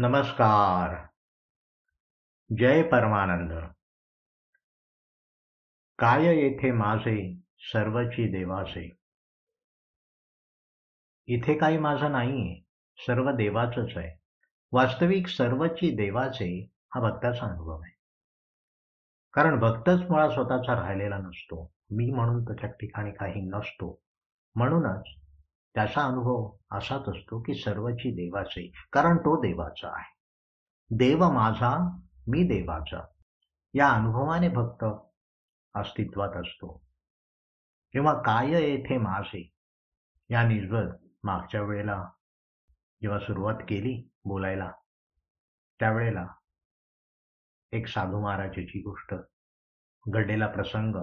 नमस्कार. जय परमानंद. काय येथे माझे सर्वची देवाचे? इथे काही माझं नाहीये सर्व देवाचंच आहे. वास्तविक सर्वची देवाचे हा भक्ताचा अनुभव आहे. कारण भक्तच मुळा स्वतःचा राहिलेला नसतो. मी म्हणून त्याच्या ठिकाणी काही नसतो. म्हणूनच त्याचा अनुभव असाच असतो की सर्वची देवाचे कारण तो देवाचा आहे. देव माझा मी देवाचा. या अनुभवाने भक्त अस्तित्वात असतो. किंवा काय येथे माझे? या निजवत मागच्या वेळेला जेव्हा सुरुवात केली बोलायला त्यावेळेला एक साधू महाराजाची गोष्ट घडलेला प्रसंग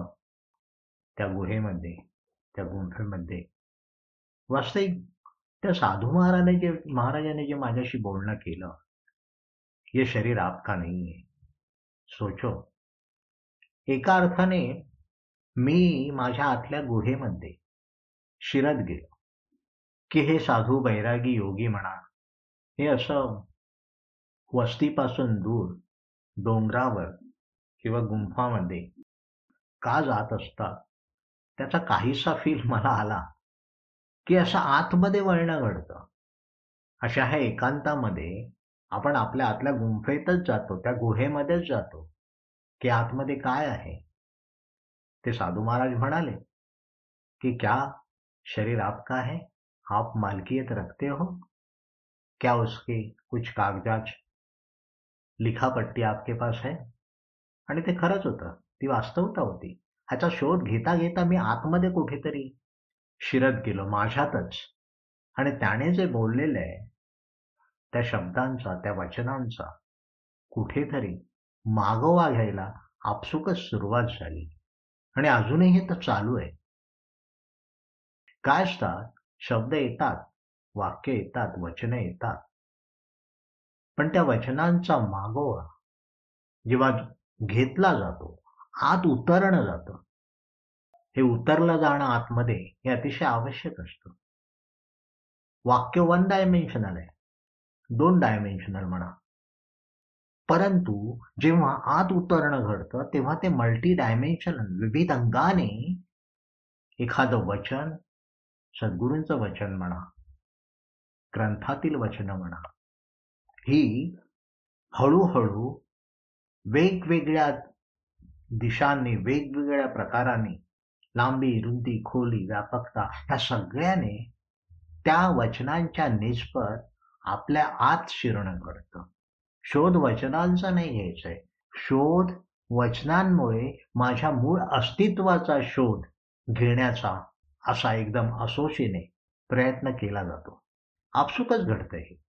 त्या गुहेमध्ये त्या गुंफेमध्ये वास्तविक त्या साधू महाराजाने जे महाराजाने जे माझ्याशी बोलणं केलं हे शरीर आपका नाही आहे सोचो. एका अर्थाने मी माझ्या आतल्या गुहेमध्ये शिरत गेलो. की हे साधू बैरागी योगी म्हणा हे असं वस्तीपासून दूर डोंगरावर किंवा गुंफामध्ये का जात असतात त्याचा काहीसा फील मला आला. की असं आतमध्ये वळणं घडतं. अशा ह्या एकांतामध्ये आपण आपल्या आतल्या गुंफेतच जातो त्या गुहेमध्येच जातो की आतमध्ये काय आहे? ते साधू महाराज म्हणाले कि क्या शरीर आपका है? आप मालकियत रखते हो? क्या उसके कुछ कागजात लिखापट्टी आपके पास है? आणि ते खरंच होतं. ती वास्तवता होती. ह्याचा शोध घेता घेता मी आतमध्ये कुठेतरी शिरत गेलो माझ्यातच. आणि त्याने जे बोललेलं आहे त्या शब्दांचा त्या वचनांचा कुठेतरी मागोवा घ्यायला आपसुकच सुरुवात झाली. आणि अजूनही तर चालू आहे. काय असतात? शब्द येतात वाक्य येतात वचनं येतात. पण त्या वचनांचा मागोवा जेव्हा घेतला जातो आत उतरणं जातं. हे उतरलं जाणं आतमध्ये हे अतिशय आवश्यक असतं. वाक्य वन डायमेन्शनल आहे. दोन डायमेन्शनल म्हणा. परंतु जेव्हा आत उतरणं घडतं तेव्हा ते मल्टी डायमेन्शनल विविध अंगाने एखादं वचन सद्गुरूंचं वचन म्हणा ग्रंथातील वचन म्हणा ही हळूहळू वेगवेगळ्या दिशांनी वेगवेगळ्या प्रकाराने लांबी रुंदी खोली व्यापकता ह्या सगळ्याने त्या वचनांच्या निष्पत आपल्या आत शिरणं घडतं. शोध वचनांचा नाही घ्यायचंय. शोध वचनांमुळे माझ्या मूळ अस्तित्वाचा शोध घेण्याचा असा एकदम असोशीने प्रयत्न केला जातो. आपसुकच घडतं हे.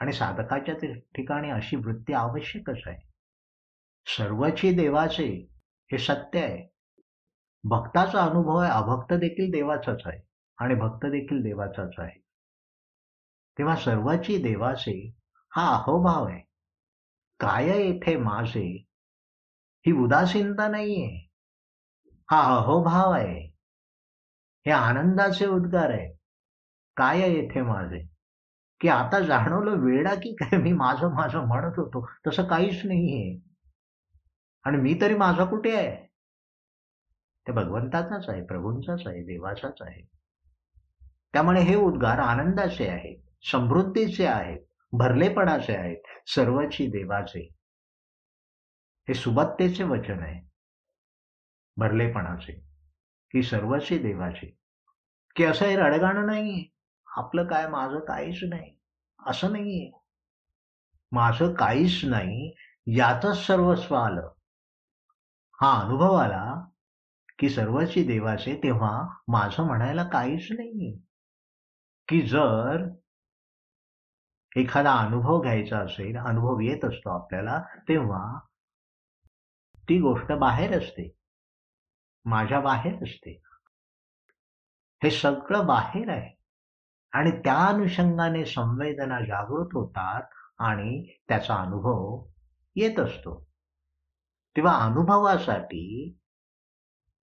आणि साधकाच्या ठिकाणी अशी वृत्ती आवश्यकच आहे. सर्वची देवाचे हे सत्य आहे. भक्ताचा अनुभव आहे अभक्त देखील देवाचाच आहे आणि भक्त देखील देवाचाच आहे. तेव्हा सर्वाची देवाचे हा अहोभाव आहे. काय येथे माझे? ही उदासीनता नाहीये. हा अहोभाव आहे. हे आनंदाचे उद्गार आहे. काय येथे माझे? की आता जाणवलं वेळा की काय? मी माझं माझं म्हणत होतो. तसं काहीच नाहीये. आणि मी तरी माझा कुठे आहे? ते भगवंताचाच आहे प्रभूंचाच आहे देवाचाच आहे. त्यामुळे हे उद्गार आनंदाचे आहेत समृद्धीचे आहेत भरलेपणाचे आहेत सर्वची देवाचे. हे सुबत्तेचे वचन आहे भरलेपणाचे की सर्वची देवाचे. की असं हे रडगाणं नाहीये आपलं काय माझं काहीच नाही असं नाहीये. माझं काहीच नाही यातच सर्वस्व आलं हा अनुभव आला की सर्वची देवाचे तेव्हा माझं म्हणायला काहीच नाही की जर एखादा अनुभव घ्यायचा असेल अनुभव येत असतो आपल्याला तेव्हा ती गोष्ट बाहेर असते. माझ्या बाहेर असते. हे सगळं बाहेर आहे. आणि त्या अनुषंगाने संवेदना जागृत होतात आणि त्याचा अनुभव येत असतो. तेव्हा अनुभवासाठी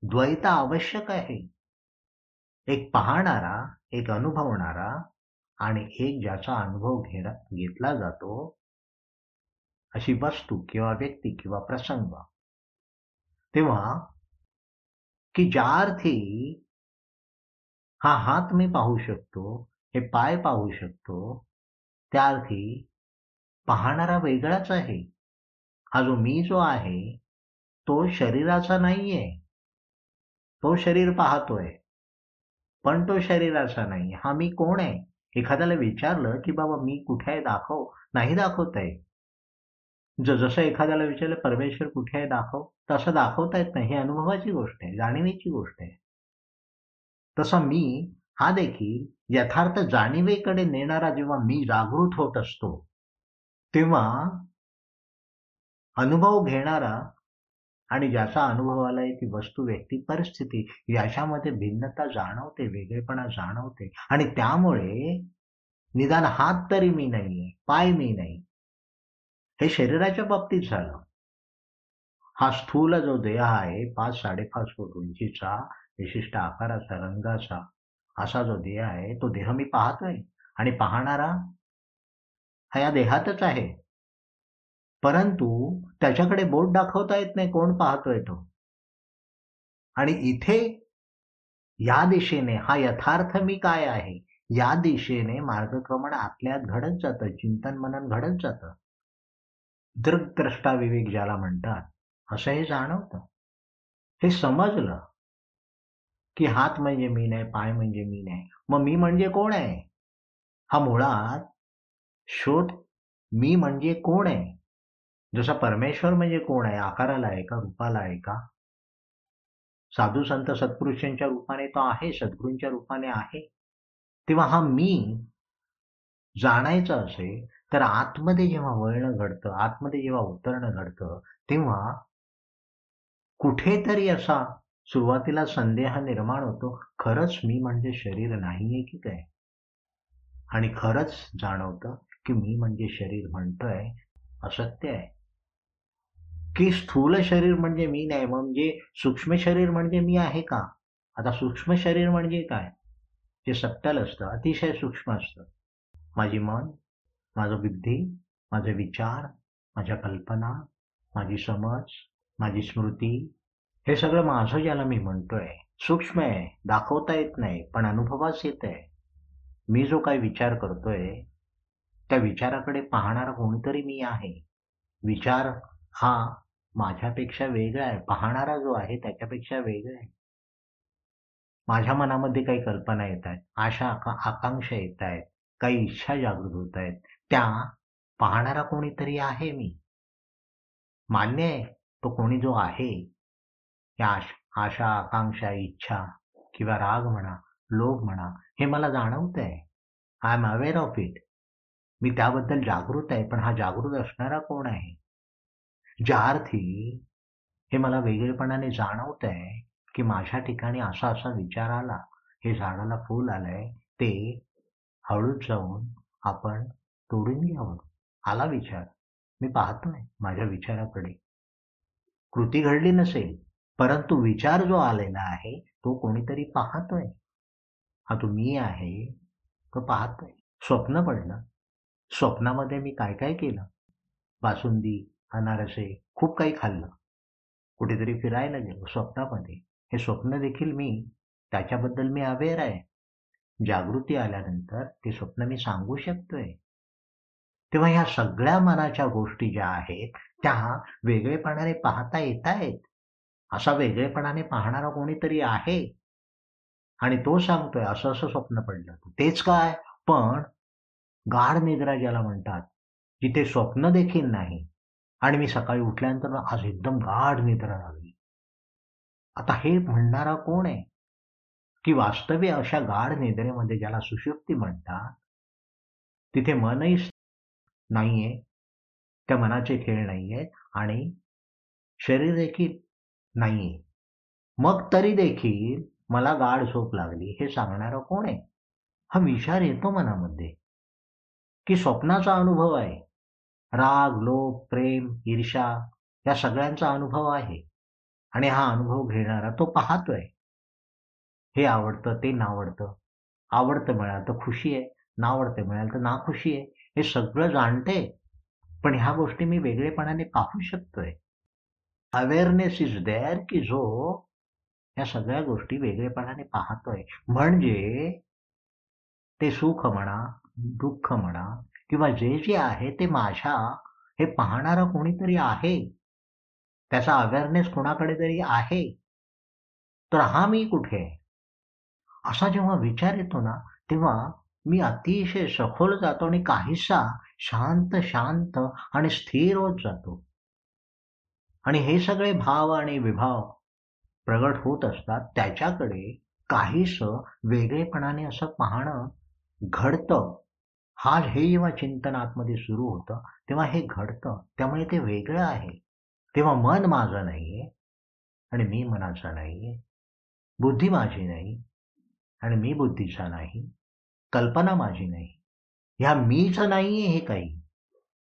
द्वैत आवश्यक आहे. एक पाहणारा एक अनुभवणारा आणि एक ज्याचा अनुभव घेणं घेतला जातो अशी वस्तू किंवा व्यक्ती किंवा प्रसंग. तेव्हा की ज्या अर्थी हा हात मी पाहू शकतो हे पाय पाहू शकतो त्या अर्थी पाहणारा वेगळाच आहे. हा जो मी जो आहे तो शरीराचा नाहीये. तो शरीर पाहतोय. पण तो शरीराचा नाही. हा मी कोण आहे? एखाद्याला विचारलं की बाबा मी कुठे आहे? दाखव. नाही दाखवत आहे. जसं एखाद्याला विचारलं परमेश्वर कुठे आहे? दाखव. तसं दाखवता येत नाही. ही अनुभवाची गोष्ट आहे. जाणीवेची गोष्ट आहे. तसा मी हा देखील यथार्थ जाणीवेकडे नेणारा जेव्हा मी जागृत होत असतो तेव्हा अनुभव घेणारा आणि ज्याचा अनुभव आलाय की वस्तू व्यक्ती परिस्थिती याच्यामध्ये भिन्नता जाणवते वेगळेपणा जाणवते. आणि त्यामुळे निदान हात तरी मी नाहीये पाय मी नाही. हे शरीराच्या बाबतीत झालं. हा स्थूल जो देह आहे पाच साडेपाच फूट उंचीचा विशिष्ट आकाराचा रंगाचा असा जो देह आहे तो देह मी पाहतोय. आणि पाहणारा हा या देहातच आहे. परंतु त्याच्याकडे बोट दाखवता येत नाही कोण पाहतोय तो? आणि इथे या दिशेने हा यथार्थ मी काय आहे? या दिशेने मार्गक्रमण आपल्यात घडत जातं चिंतन मनन घडत जातं. दृग्द्रष्टा विवेक ज्याला म्हणतात असं हे जाणवतं. हे समजलं की हात म्हणजे मी नाही पाय म्हणजे मी नाही. मग मी म्हणजे कोण आहे? हा मुळात शोध मी म्हणजे कोण आहे? जसा परमेश्वर म्हणजे कोण आहे? आकाराला आहे का? रूपाला आहे का? साधू संत सत्पुरुषांच्या रूपाने तो आहे सद्गुरूंच्या रूपाने आहे. तेव्हा हा मी जाणायचं असेल तर आतमध्ये जेव्हा वळणं घडतं आतमध्ये जेव्हा उतरणं घडतं तेव्हा कुठेतरी असा सुरुवातीला संदेह निर्माण होतो खरंच मी म्हणजे शरीर नाहीये की काय? आणि खरंच जाणवतं की मी म्हणजे शरीर म्हणतोय असत्य आहे. की स्थूल शरीर म्हणजे मी नाही म्हणजे सूक्ष्म शरीर म्हणजे मी आहे का? आता सूक्ष्म शरीर म्हणजे काय? जे सप्तल असतं अतिशय सूक्ष्म असतं. माझी मन माझं बुद्धी माझे विचार माझ्या कल्पना माझी समज माझी स्मृती हे सगळं माझं ज्याला मी म्हणतोय. सूक्ष्म आहे दाखवता येत नाही पण अनुभवास येत आहे. मी जो काही विचार करतोय त्या विचाराकडे पाहणारा कोणीतरी मी आहे. विचार हा माझ्यापेक्षा वेगळा आहे. पाहणारा जो आहे त्याच्यापेक्षा वेगळा आहे. माझ्या मनामध्ये काही कल्पना येत आहेत. आशा आकांक्षा येत आहेत. काही इच्छा जागृत होत आहेत. त्या पाहणारा कोणीतरी आहे मी. मान्य आहे तो कोणी जो आहे. या आशा आकांक्षा इच्छा किंवा राग म्हणा लोभ म्हणा हे मला जाणवत आहे. I am aware of it मी त्याबद्दल जागृत आहे पण हा जागृत असणारा कोण आहे? ज्या अर्थी हे मला वेगळेपणाने जाणवत आहे की माझ्या ठिकाणी असा असा विचार आला हे झाडाला फूल आलंय ते हळूच जाऊन आपण तोडून घ्यावं आला विचार. मी पाहतोय माझ्या विचाराकडे. कृती घडली नसेल परंतु विचार जो आलेला आहे तो कोणीतरी पाहतोय. हा तो मी आहे तो पाहतोय. स्वप्न पडलं. स्वप्नामध्ये मी काय काय केलं? बासुंदी अनारसे खूप काही खाल्लं. कुठेतरी फिरायला गेलो स्वप्नामध्ये. हे स्वप्न देखील मी त्याच्याबद्दल मी अवेअर आहे. जागृती आल्यानंतर ते स्वप्न मी सांगू शकतोय. तेव्हा ह्या सगळ्या मनाच्या गोष्टी ज्या आहेत त्या वेगळेपणाने पाहता येत आहेत असा वेगळेपणाने पाहणारा कोणीतरी आहे. आणि तो सांगतोय असं असं स्वप्न पडलं तेच काय? पण गाढ निद्रा ज्याला म्हणतात जिथे स्वप्न देखील नाही आणि मी सकाळी उठल्यानंतर आज एकदम गाढ निद्रा लागली. आता हे म्हणणारा कोण आहे? की वास्तव्य अशा गाढ निद्रेमध्ये ज्याला सुशुक्ती म्हणतात तिथे मनही नाहीये त्या मनाचे खेळ नाहीये आणि शरीर देखील नाहीये. मग तरी देखील मला गाढ झोप लागली. हे सांगणारा कोण आहे? हा विचार येतो मनामध्ये की स्वप्नाचा अनुभव आहे. राग लोभ प्रेम ईर्षा या सगळ्यांचा अनुभव आहे. आणि हा अनुभव घेणारा तो पाहतोय. हे आवडतं ते नावडतं. आवडतं मिळालं तर खुशी आहे. नावडतं मिळालं तर नाखुशी आहे. हे सगळं जाणते. पण ह्या गोष्टी मी वेगळेपणाने पाहू शकतोय. अवेअरनेस इज देअर की जो या सगळ्या गोष्टी वेगळेपणाने पाहतोय. म्हणजे ते सुख म्हणा दुःख म्हणा किंवा जे जे आहे ते माझ्या हे पाहणारा कोणीतरी आहे? त्याचा अवेअरनेस कोणाकडे तरी आहे? तर हा मी कुठे आहे? असा जेव्हा विचार येतो ना तेव्हा मी अतिशय सखोल जातो आणि काहीसा शांत शांत आणि स्थिर होत जातो. आणि हे सगळे भाव आणि विभाव प्रगट होत असतात. त्याच्याकडे काहीस वेगळेपणाने असं पाहणं घडतं. हा हे जेव्हा चिंतन आतमध्ये सुरू होतं तेव्हा हे घडतं. त्यामुळे ते वेगळं आहे. तेव्हा मन माझं नाहीये आणि मी मनाचा नाहीये. बुद्धी माझी नाही आणि मी बुद्धीचा नाही. कल्पना माझी नाही. ह्या मीच नाहीये हे काही.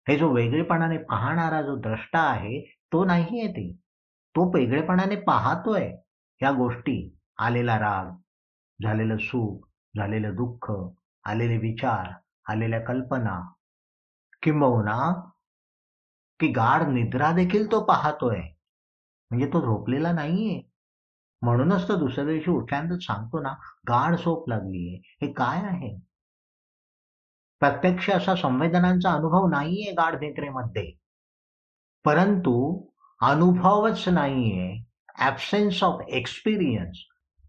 हे जो वेगळेपणाने पाहणारा जो द्रष्टा आहे तो नाहीये ते. तो वेगळेपणाने पाहतोय ह्या गोष्टी. आलेला राग झालेलं सुख झालेलं दुःख आलेले विचार. आलेल्या कल्पना. किंबहुना की गाढ निद्रा देखील तो पाहतोय. म्हणजे तो झोपलेला नाहीये. म्हणूनच तो दुसऱ्या दिवशी उठल्यानंतर सांगतो ना गाढ झोप लागलीये. हे काय आहे? प्रत्यक्ष असा संवेदनांचा अनुभव नाहीये गाढ निद्रेमध्ये. परंतु अनुभवच नाहीये. ऍबसेन्स ऑफ एक्सपिरियन्स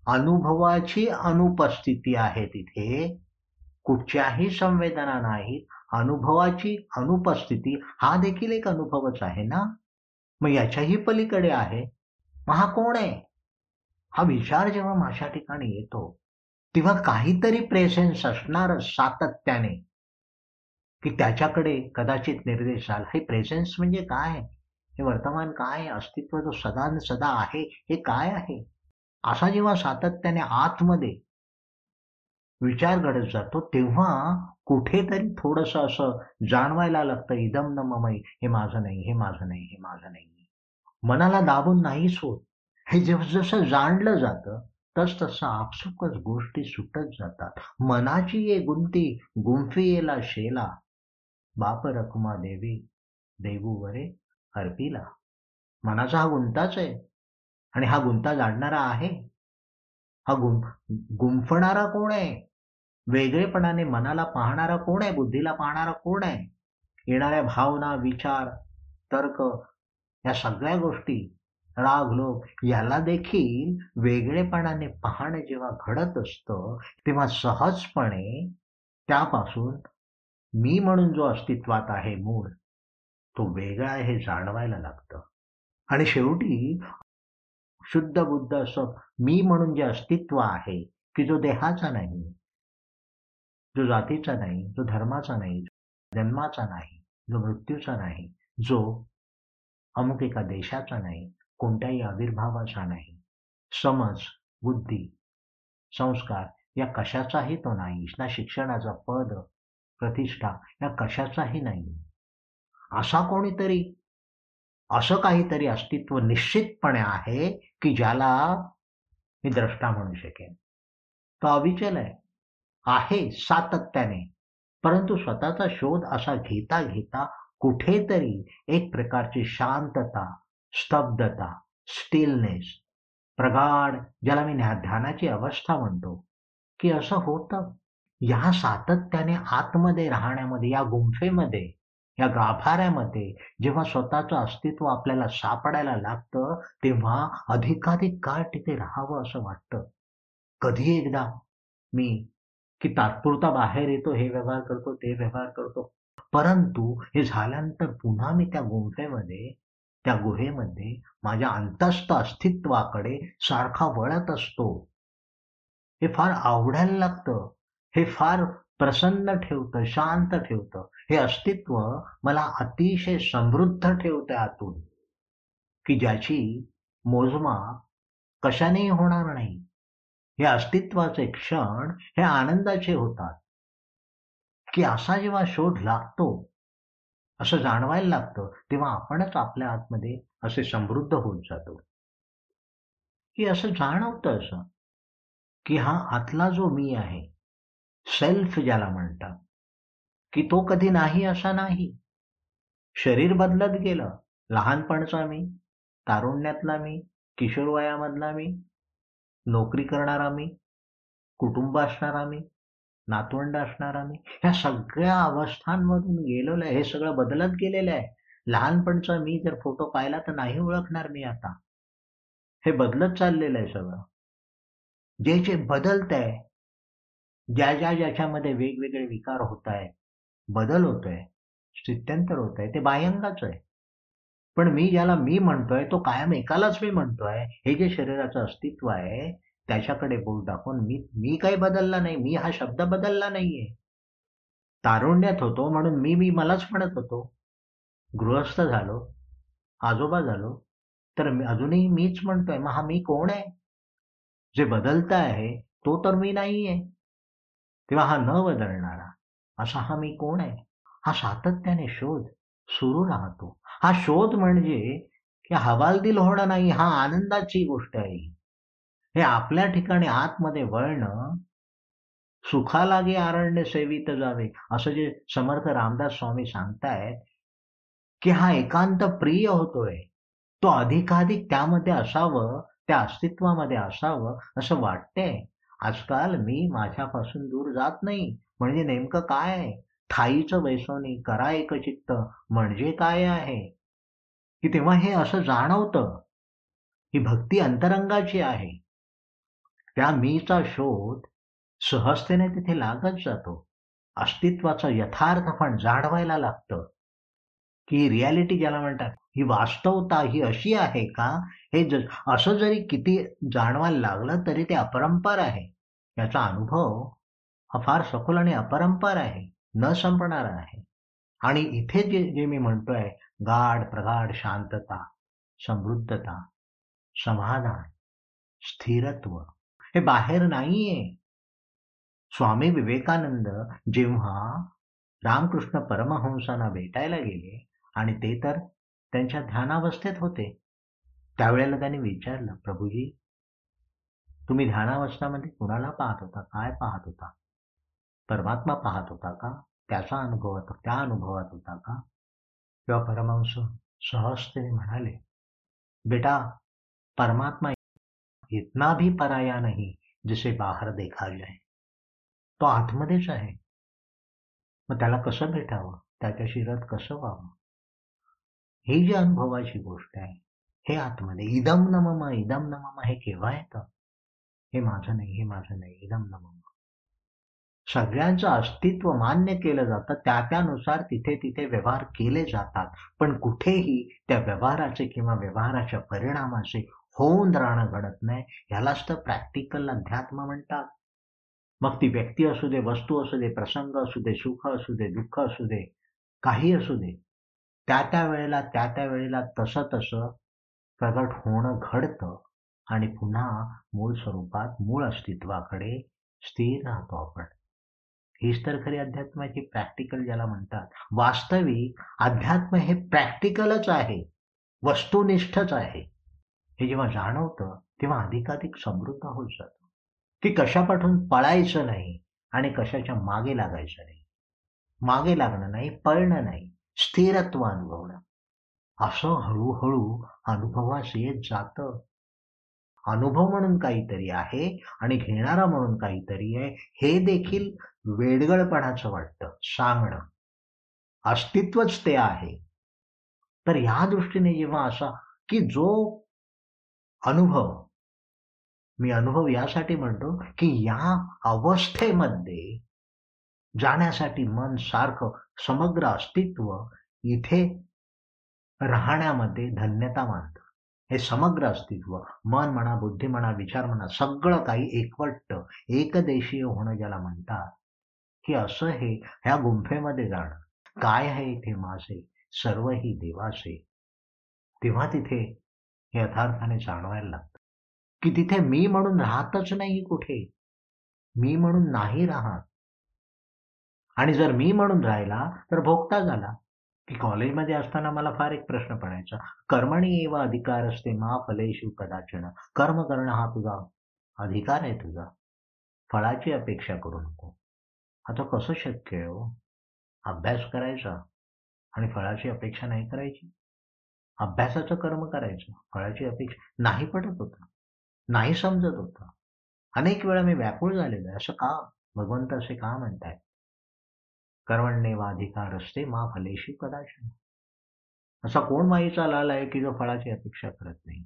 अनुभवाची अनुपस्थिती आहे तिथे. कुठच्याही संवेदना नाहीत अनुभवाची अनुपस्थिती हा देखील एक अनुभवच आहे ना? मग याच्याही पलीकडे आहे. मग हा कोण आहे? हा विचार जेव्हा माझ्या ठिकाणी येतो तेव्हा काहीतरी प्रेझेन्स असणार सातत्याने. की त्याच्याकडे कदाचित निर्देश झाला. हे प्रेझेन्स म्हणजे काय? हे वर्तमान काय अस्तित्व जो सदा सदा आहे? हे काय आहे? असा जेव्हा सातत्याने आतमध्ये विचार घडत जातो तेव्हा कुठेतरी थोडस असं जाणवायला लागतं इदम न ममई हे माझं नाही हे माझं नाही हे माझं नाही. मनाला दाबून नाहीच होत. हे जेव्हा जसं जाणलं जातं तस तसं आपसुकच गोष्टी सुटत जातात. मनाची ये गुंती गुंफी येला शेला. बाप रखुमा देवी देवू वरे अर्पिला. मनाचा हा गुंताच आहे. आणि हा गुंता जाणणारा आहे. हा गुं गुंफणारा कोण आहे? वेगळेपणाने मनाला पाहणारा कोण आहे? बुद्धीला पाहणारा कोण आहे? येणाऱ्या भावना विचार तर्क या सगळ्या गोष्टी राग लोक याला देखील वेगळेपणाने पाहणं जेव्हा घडत असतं तेव्हा सहजपणे त्यापासून मी म्हणून जो अस्तित्वात आहे मूळ तो वेगळा आहे हे जाणवायला लागतं. आणि शेवटी शुद्ध बुद्ध असं मी म्हणून जे अस्तित्व आहे की जो देहाचा नाही जो जातीचा नाही जो धर्माचा नाही जन्माचा नाही जो मृत्यूचा नाही जो अमुक एका देशाचा नाही कोणत्याही आविर्भावाचा नाही. समज बुद्धी संस्कार या कशाचाही तो नाही ना शिक्षणाचा पद प्रतिष्ठा या कशाचाही नाही. असा कोणीतरी असं काहीतरी अस्तित्व निश्चितपणे आहे की ज्याला मी द्रष्टा म्हणू शकेन. तो अविचल आहे. आहे सातत्याने. परंतु स्वतःचा शोध असा घेता घेता कुठेतरी एक प्रकारची शांतता स्तब्धता स्टिलनेस प्रगाढ ज्याला मी ध्यानाची अवस्था म्हणतो की असं होतं. या सातत्याने आतमध्ये राहण्यामध्ये या गुंफेमध्ये या गाभाऱ्यामध्ये जेव्हा स्वतःचं अस्तित्व आपल्याला सापडायला लागतं तेव्हा अधिकाधिक काळ तिथे राहावं असं वाटतं. कधी एकदा मी की तात्पुरता बाहेर येतो हे व्यवहार करतो ते व्यवहार करतो. परंतु हे झाल्यानंतर पुन्हा मी त्या गुंफेमध्ये त्या गुहेमध्ये माझ्या अंतस्थ अस्तित्वाकडे सारखा वळत असतो. हे फार आवडायला लागतं. हे फार प्रसन्न ठेवतं शांत ठेवतं. हे अस्तित्व मला अतिशय समृद्ध ठेवतं आतून. की ज्याची मोजमा कशानेही होणार नाही. हे अस्तित्वाचे क्षण हे आनंदाचे होतात. की असा जेव्हा शोध लागतो असं जाणवायला लागतं तेव्हा आपणच आपल्या आतमध्ये असे समृद्ध होत जातो. की असं जाणवतं असं की हा आतला जो मी आहे सेल्फ ज्याला म्हणतात की तो कधी नाही असा नाही. शरीर बदलत गेलं लहानपणचा मी तारुण्यातला मी किशोर वयामधला मी नोकरी करणारा मी कुटुंब असणारा मी नातवंड असणारा मी ह्या सगळ्या अवस्थांमधून गेलेलं आहे. हे सगळं बदलत गेलेलं आहे. लहानपणचा मी जर फोटो पाहिला तर नाही ओळखणार मी आता. हे बदलत चाललेलं आहे सगळं. जे जे बदलत आहे ज्या ज्या ज्याच्यामध्ये वेगवेगळे विकार होत आहेत बदल होतोय स्थित्यंतर होत आहे ते बाह्यंगाच आहे. पण मी ज्याला मी म्हणतोय तो कायम एकालाच मी म्हणतोय हे जे शरीराचं अस्तित्व आहे त्याच्याकडे बोल दाखवून मी मी काही बदलला नाही मी हा शब्द बदलला नाहीये. तारुण्यात होतो म्हणून मी मी मलाच म्हणत होतो. गृहस्थ झालो आजोबा झालो तर अजूनही मीच म्हणतोय मग हा मी कोण आहे? जे बदलता आहे तो तर मी नाहीये. तेव्हा हा न बदलणारा असा हा मी कोण आहे? हा सातत्याने शोध. सुरू राहतो. हा शोध म्हणजे की हवालदिल होणं नाही हा आनंदाची गोष्ट आहे. हे आपल्या ठिकाणी आतमध्ये वळणं सुखालागे आरण्य सेवित जावे असं जे समर्थ रामदास स्वामी सांगतायत की हा एकांत प्रिय होतोय. तो अधिकाधिक त्यामध्ये असावं त्या अस्तित्वामध्ये असावं असं वाटतंय. आजकाल मी माझ्यापासून दूर जात नाही. म्हणजे नेमकं काय आहे? ठाईचं वैसवणी करा एक चित्त म्हणजे काय आहे? की तेव्हा हे असं जाणवतं ही भक्ती अंतरंगाची आहे. त्या मीचा शोध सहजतेने तिथे लागत जातो. अस्तित्वाचं यथार्थ पण जाणवायला लागतं. की रियालिटी ज्याला म्हणतात ही वास्तवता ही अशी आहे का? हे ज असं जरी किती जाणवायला लागलं तरी ते अपरंपार आहे. याचा अनुभव हा फार सखोल आणि अपरंपार आहे. न संपणारा आहे. आणि इथे जे जे मी म्हणतोय गाढ प्रगाढ शांतता समृद्धता समाधान स्थिरत्व हे बाहेर नाहीये. स्वामी विवेकानंद जेव्हा रामकृष्ण परमहंसांना भेटायला गेले आणि ते तर त्यांच्या ध्यानावस्थेत होते त्यावेळेला त्यांनी विचारलं प्रभूजी तुम्ही ध्यानावस्थामध्ये कुणाला पाहत होता? काय पाहत होता? परमात्मा पाहत होता का? त्याचा अनुभव त्या अनुभवात होता का? किंवा परमहंस सहजतेने म्हणाले, बेटा, परमात्मा इतना भी पराया नाही जिसे बाहेर देखा जाए. तो आतमध्येच आहे. मग त्याला कसं भेटावं? त्याच्याशी रथ कसं व्हावं? ही जी अनुभवाची गोष्ट आहे, हे आतमध्ये इदम न मम इदम न मम हे केव्हा येतं? हे माझं नाही, हे माझं नाही इदम न मम सगळ्यांचं अस्तित्व मान्य केलं जातं. त्या त्यानुसार तिथे तिथे व्यवहार केले जातात. पण कुठेही त्या व्यवहाराचे किंवा व्यवहाराच्या परिणामाचे होऊन राहणं घडत नाही. ह्यालाच तर प्रॅक्टिकल अध्यात्म म्हणतात. मग ती व्यक्ती असू दे वस्तू असू दे प्रसंग असू दे सुख असू दे दुःख असू दे काही असू दे. त्या त्या वेळेला त्या त्या वेळेला तसं तसं प्रगट होणं घडतं आणि पुन्हा मूळ स्वरूपात मूळ अस्तित्वाकडे स्थिर राहतो आपण. हीच तर खरी अध्यात्माची प्रॅक्टिकल ज्याला म्हणतात. वास्तविक अध्यात्म हे प्रॅक्टिकलच आहे. वस्तुनिष्ठच आहे. हे जेव्हा जाणवतं तेव्हा अधिकाधिक समृद्ध होत जातं की कशापाठून पळायचं नाही आणि कशाच्या मागे लागायचं नाही. मागे लागणं नाही पळणं नाही स्थिरत्व अनुभवणं. असं हळूहळू अनुभवास येत जातं. अनुभव म्हणून काहीतरी आहे आणि घेणारा म्हणून काहीतरी आहे हे देखील वेडगळपणाचं वाटतं सांगणं. अस्तित्वच ते आहे. तर ह्या दृष्टीने जेव्हा असा की जो अनुभव मी अनुभव यासाठी म्हणतो की या अवस्थेमध्ये जाण्यासाठी मन सारखं समग्र अस्तित्व इथे राहण्यामध्ये धन्यता मानतं. हे समग्र अस्तित्व मन म्हणा बुद्धी म्हणा विचार म्हणा सगळं काही एकवट एकदेशीय होणं ज्याला म्हणतात की असं हे ह्या गुंफेमध्ये जाणं. काय आहे इथे माझे सर्व ही देवाचे. तेव्हा तिथे हे यथार्थाने जाणवायला लागतं. की तिथे मी म्हणून राहतच नाही कुठे? मी म्हणून नाही राहत. आणि जर मी म्हणून राहिला तर भोगता झाला. की कॉलेजमध्ये असताना मला फार एक प्रश्न पडायचा. कर्मणी एव अधिकार असते मा फलेशु कदाचन. कर्म करणं हा तुझा अधिकार आहे तुझा. फळाची अपेक्षा करू नको. आता कसं शक्य आहे हो? अभ्यास करायचा आणि फळाची अपेक्षा नाही करायची? अभ्यासाचं कर्म करायचं फळाची अपेक्षा नाही पडत होता नाही समजत होता. अनेक वेळा मी व्याकुळ झालेलो आहे असं का? भगवंत असे का म्हणतायत? कर्मण्येवाधिकार असते मा फलेशी कदाचित असा कोण माईचा लाल आहे की जो फळाची अपेक्षा करत नाही?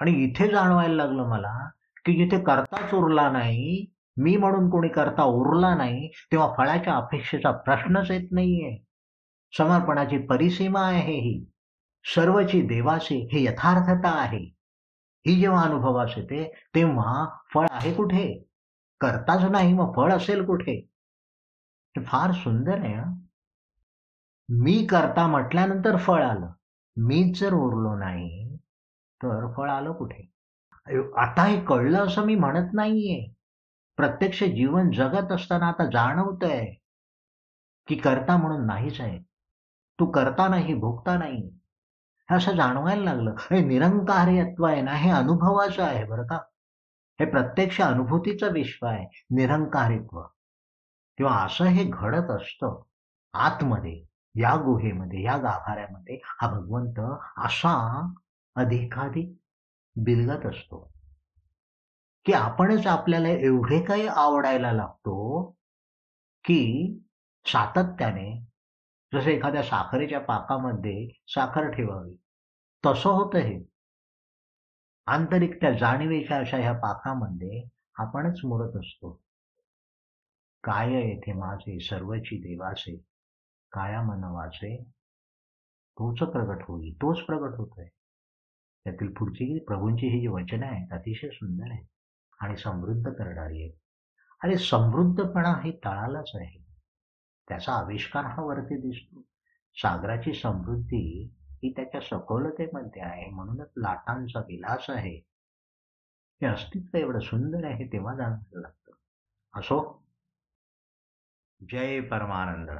आणि इथे जाणवायला लागलं मला की जिथे करताच उरला नाही मी म्हणून कोणी करता उरला नाही तेव्हा फळाच्या अपेक्षेचा प्रश्नच येत नाहीये. समर्पणाची परिसीमा आहे ही. सर्वची देवाची हे यथार्थता आहे. ही जेव्हा अनुभवास येते तेव्हा फळ आहे कुठे? करताच नाही मग फळ असेल कुठे? हे फार सुंदर आहे मी करता म्हटल्यानंतर फळ आलं. मीच जर उरलो नाही तर फळ आलं कुठे? आता हे कळलं असं मी म्हणत नाहीये. प्रत्यक्ष जीवन जगत असताना आता जाणवत आहे की करता म्हणून नाहीच आहे. तू करता नाही भोगता नाही. हे असं जाणवायला लागलं. हे निरंकार्यत्व आहे ना हे अनुभवाचं आहे बरं का? हे प्रत्यक्ष अनुभूतीचं विश्व आहे निरंकारित्व. किंवा असं हे घडत असतं आतमध्ये या गुहेमध्ये या गाभाऱ्यामध्ये हा भगवंत असा अधिकाधिक बिलगत असतो. की आपणच आपल्याला एवढे काही आवडायला लागतो की सातत्याने जसं एखाद्या साखरेच्या पाकामध्ये साखर ठेवावी तसं होतं हे. आंतरिक त्या जाणीवेच्या अशा ह्या पाकामध्ये आपणच मुरत असतो. काय येथे माझे सर्वची देवाचे काया मनवाचे? तोच प्रगट होईल तोच प्रगट होतोय. त्यातील पुढची प्रभूंची ही जी वचनं आहेत अतिशय सुंदर आहेत. आणि समृद्ध करणारी आहे आणि समृद्धपणा हे तळालाच आहे. त्याचा आविष्कार हा वरती दिसतो. सागराची समृद्धी ही त्याच्या सखोलतेमध्ये आहे म्हणूनच लाटांचा विलास आहे. हे अस्तित्व एवढं सुंदर आहे तेव्हा जाणवायला लागतं. असो. जय परमानंद.